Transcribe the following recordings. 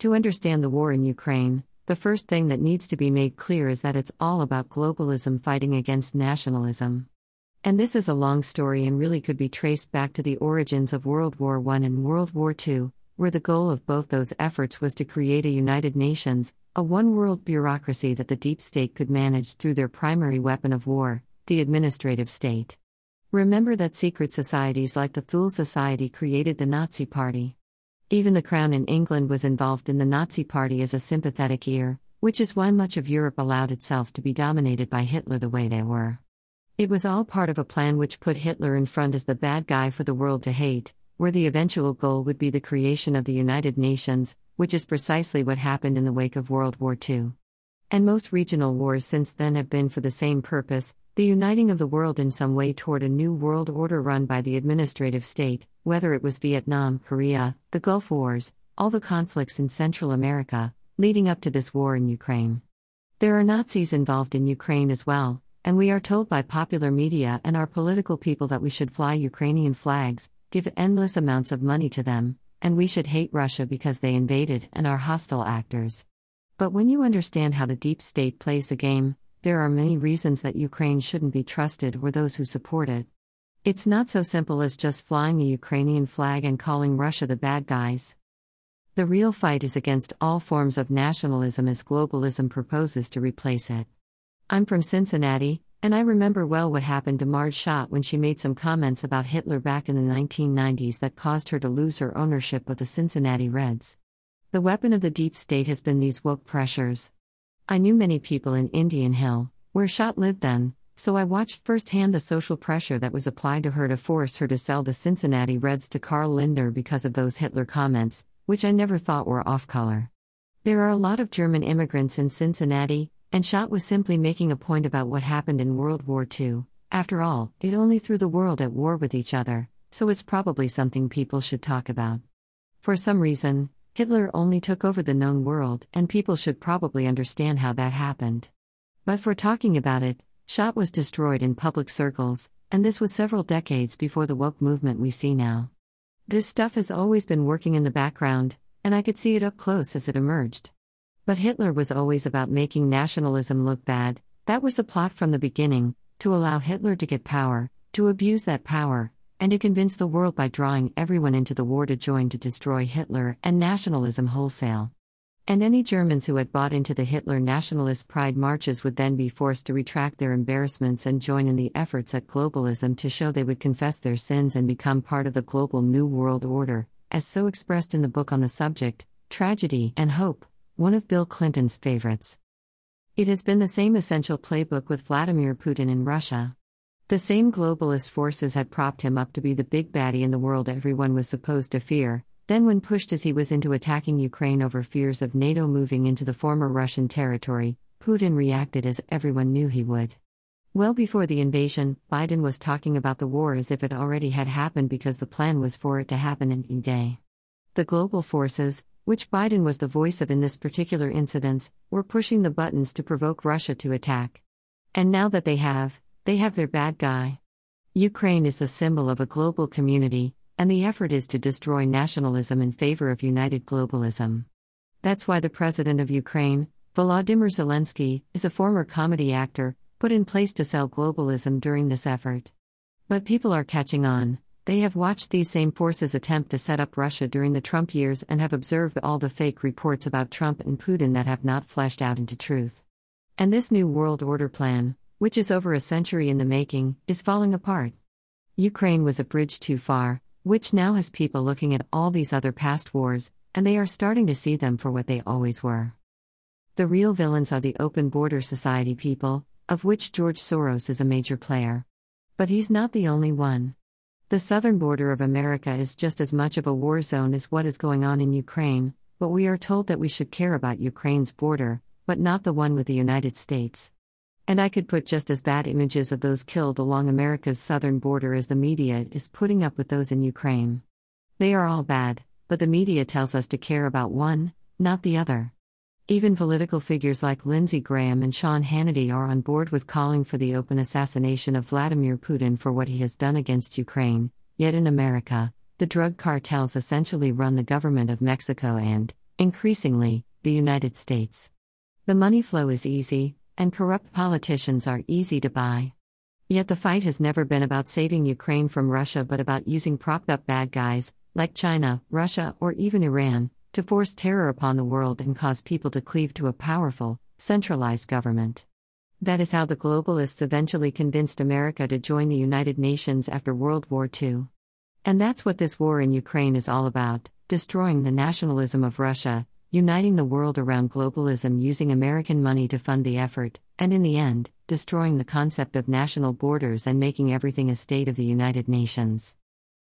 To understand the war in Ukraine, the first thing that needs to be made clear is that it's all about globalism fighting against nationalism. And this is a long story and really could be traced back to the origins of World War I and World War II, where the goal of both those efforts was to create a United Nations, a one world bureaucracy that the deep state could manage through their primary weapon of war, the administrative state. Remember that secret societies like the Thule Society created the Nazi Party. Even the Crown in England was involved in the Nazi Party as a sympathetic ear, which is why much of Europe allowed itself to be dominated by Hitler the way they were. It was all part of a plan which put Hitler in front as the bad guy for the world to hate, where the eventual goal would be the creation of the United Nations, which is precisely what happened in the wake of World War II. And most regional wars since then have been for the same purpose the uniting of the world in some way toward a new world order run by the administrative state, whether it was Vietnam, Korea, the Gulf Wars, all the conflicts in Central America, leading up to this war in Ukraine. There are Nazis involved in Ukraine as well, and we are told by popular media and our political people that we should fly Ukrainian flags, give endless amounts of money to them, and we should hate Russia because they invaded and are hostile actors. But when you understand how the deep state plays the game, there are many reasons that Ukraine shouldn't be trusted or those who support it. It's not so simple as just flying a Ukrainian flag and calling Russia the bad guys. The real fight is against all forms of nationalism as globalism proposes to replace it. I'm from Cincinnati, and I remember well what happened to Marge Schott when she made some comments about Hitler back in the 1990s that caused her to lose her ownership of the Cincinnati Reds. The weapon of the deep state has been these woke pressures. I knew many people in Indian Hill, where Schott lived then, so I watched firsthand the social pressure that was applied to her to force her to sell the Cincinnati Reds to Carl Lindner because of those Hitler comments, which I never thought were off color. There are a lot of German immigrants in Cincinnati, and Schott was simply making a point about what happened in World War II. After all, it only threw the world at war with each other, so it's probably something people should talk about. For some reason, Hitler only took over the known world, and people should probably understand how that happened. But for talking about it, Schott was destroyed in public circles, and this was several decades before the woke movement we see now. This stuff has always been working in the background, and I could see it up close as it emerged. But Hitler was always about making nationalism look bad, that was the plot from the beginning to allow Hitler to get power, to abuse that power, and to convince the world by drawing everyone into the war to join to destroy Hitler and nationalism wholesale. And any Germans who had bought into the Hitler nationalist pride marches would then be forced to retract their embarrassments and join in the efforts at globalism to show they would confess their sins and become part of the global New World Order, as so expressed in the book on the subject, Tragedy and Hope one of Bill Clinton's favorites. It has been the same essential playbook with Vladimir Putin in Russia. The same globalist forces had propped him up to be the big baddie in the world everyone was supposed to fear. Then, when pushed as he was into attacking Ukraine over fears of NATO moving into the former Russian territory, Putin reacted as everyone knew he would. Well before the invasion, Biden was talking about the war as if it already had happened because the plan was for it to happen any day. The global forces, which Biden was the voice of in this particular incident, were pushing the buttons to provoke Russia to attack. And now that they have, they have their bad guy. Ukraine is the symbol of a global community, and the effort is to destroy nationalism in favor of united globalism. That's why the president of Ukraine, Volodymyr Zelensky, is a former comedy actor, put in place to sell globalism during this effort. But people are catching on. They have watched these same forces attempt to set up Russia during the Trump years and have observed all the fake reports about Trump and Putin that have not fleshed out into truth. And this new world order plan, which is over a century in the making, is falling apart. Ukraine was a bridge too far, which now has people looking at all these other past wars, and they are starting to see them for what they always were. The real villains are the open border society people, of which George Soros is a major player. But he's not the only one. The southern border of America is just as much of a war zone as what is going on in Ukraine, but we are told that we should care about Ukraine's border, but not the one with the United States. And I could put just as bad images of those killed along America's southern border as the media is putting up with those in Ukraine. They are all bad, but the media tells us to care about one, not the other. Even political figures like Lindsey Graham and Sean Hannity are on board with calling for the open assassination of Vladimir Putin for what he has done against Ukraine. Yet in America, the drug cartels essentially run the government of Mexico and, Increasingly, the United States. The money flow is easy, and corrupt politicians are easy to buy. Yet the fight has never been about saving Ukraine from Russia but about using propped up bad guys, like China, Russia, or even Iran, to force terror upon the world and cause people to cleave to a powerful, centralized government. That is how the globalists eventually convinced America to join the United Nations after World War II. And that's what this war in Ukraine is all about destroying the nationalism of Russia, uniting the world around globalism using American money to fund the effort, and in the end, destroying the concept of national borders and making everything a state of the United Nations.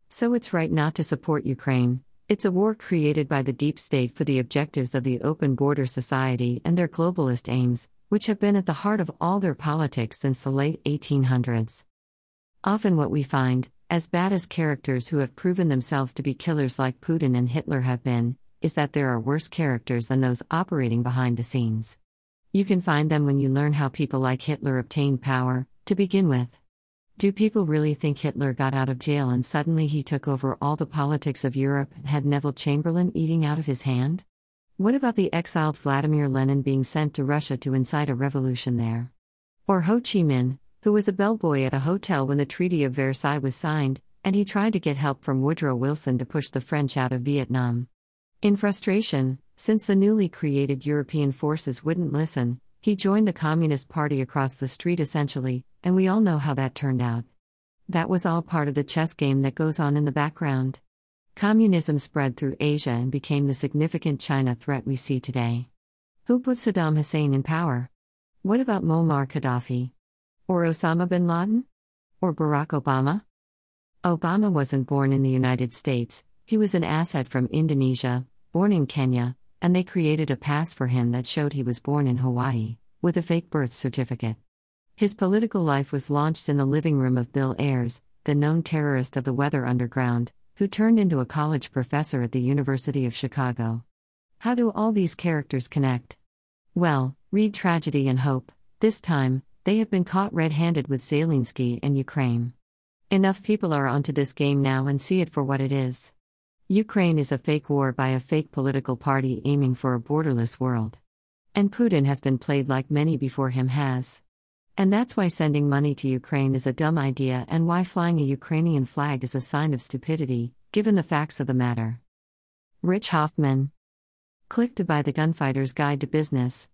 So it's right not to support Ukraine. It's a war created by the deep state for the objectives of the open border society and their globalist aims, which have been at the heart of all their politics since the late 1800s. Often, what we find, as bad as characters who have proven themselves to be killers like Putin and Hitler have been, is that there are worse characters than those operating behind the scenes. You can find them when you learn how people like Hitler obtained power, to begin with. Do people really think Hitler got out of jail and suddenly he took over all the politics of Europe and had Neville Chamberlain eating out of his hand? What about the exiled Vladimir Lenin being sent to Russia to incite a revolution there? Or Ho Chi Minh, who was a bellboy at a hotel when the Treaty of Versailles was signed, and he tried to get help from Woodrow Wilson to push the French out of Vietnam. In frustration, since the newly created European forces wouldn't listen, he joined the Communist Party across the street essentially, and we all know how that turned out. That was all part of the chess game that goes on in the background. Communism spread through Asia and became the significant China threat we see today. Who put Saddam Hussein in power? What about Muammar Gaddafi? Or Osama bin Laden? Or Barack Obama? Obama wasn't born in the United States, he was an asset from Indonesia, born in Kenya, and they created a pass for him that showed he was born in Hawaii, with a fake birth certificate. His political life was launched in the living room of Bill Ayers, the known terrorist of the Weather Underground, who turned into a college professor at the University of Chicago. How do all these characters connect? Well, read Tragedy and Hope. This time, they have been caught red handed with Zelensky and Ukraine. Enough people are onto this game now and see it for what it is. Ukraine is a fake war by a fake political party aiming for a borderless world. And Putin has been played like many before him has. And that's why sending money to Ukraine is a dumb idea and why flying a Ukrainian flag is a sign of stupidity, given the facts of the matter. Rich Hoffman. Click to buy the Gunfighter's Guide to Business.